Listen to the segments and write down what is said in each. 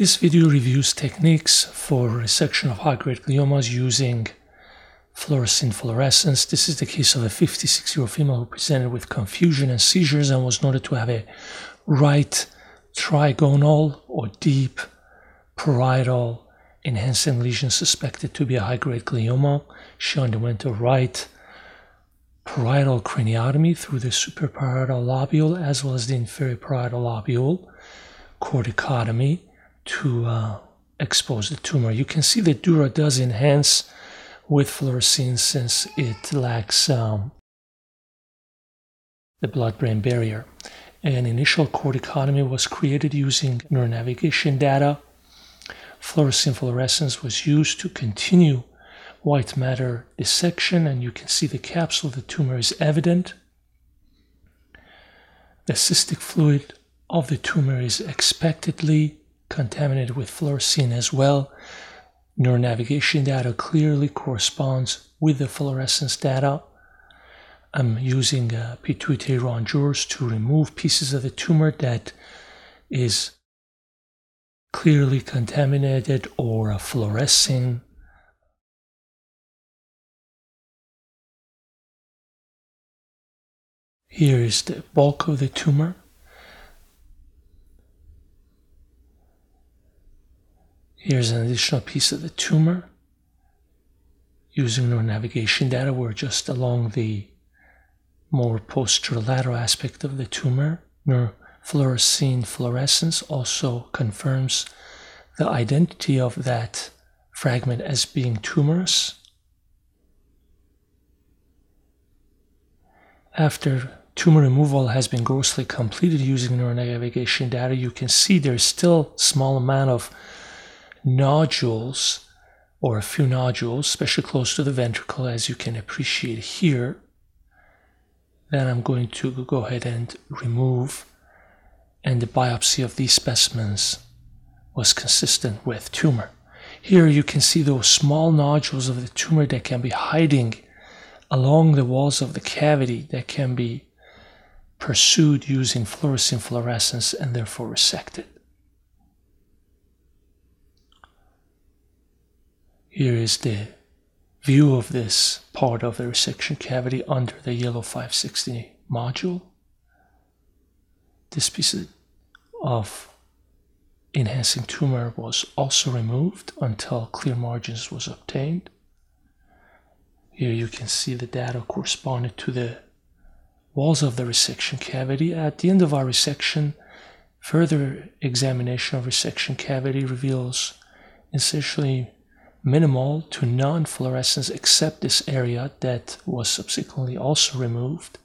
This video reviews techniques for resection of high-grade gliomas using fluorescein fluorescence. This is the case of a 56-year-old female who presented with confusion and seizures and was noted to have a right trigonal or deep parietal enhancing lesion suspected to be a high-grade glioma. She underwent a right parietal craniotomy through the superior parietal lobule as well as the inferior parietal lobule, corticotomy to uh, expose the tumor. You can see that Dura does enhance with fluorescein since it lacks um, the blood-brain barrier. An initial corticotomy was created using neuronavigation data. Fluorescein fluorescence was used to continue white matter dissection, and you can see the capsule of the tumor is evident. The cystic fluid of the tumor is expectedly contaminated with fluorescein as well. Neuronavigation data clearly corresponds with the fluorescence data. I'm using uh, pituitary rongeurs to remove pieces of the tumor that is clearly contaminated or fluorescing. Here is the bulk of the tumor. Here's an additional piece of the tumor. Using neuronavigation data, we're just along the more posterolateral aspect of the tumor. Fluorescein fluorescence also confirms the identity of that fragment as being tumorous. After tumor removal has been grossly completed using neuronavigation data, you can see there's still small amount of nodules or a few nodules, especially close to the ventricle, as you can appreciate here. Then I'm going to go ahead and remove, and the biopsy of these specimens was consistent with tumor. Here you can see those small nodules of the tumor that can be hiding along the walls of the cavity that can be pursued using fluorescein fluorescence and therefore resected. Here is the view of this part of the resection cavity under the yellow 560 module. This piece of enhancing tumor was also removed until clear margins was obtained. Here you can see the data corresponded to the walls of the resection cavity. At the end of our resection, further examination of resection cavity reveals essentially minimal to non-fluorescence except this area that was subsequently also removed.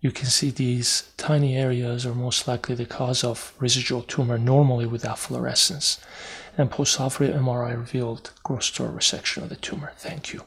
You can see these tiny areas are most likely the cause of residual tumor normally without fluorescence. And postoperative MRI revealed gross total resection of the tumor. Thank you.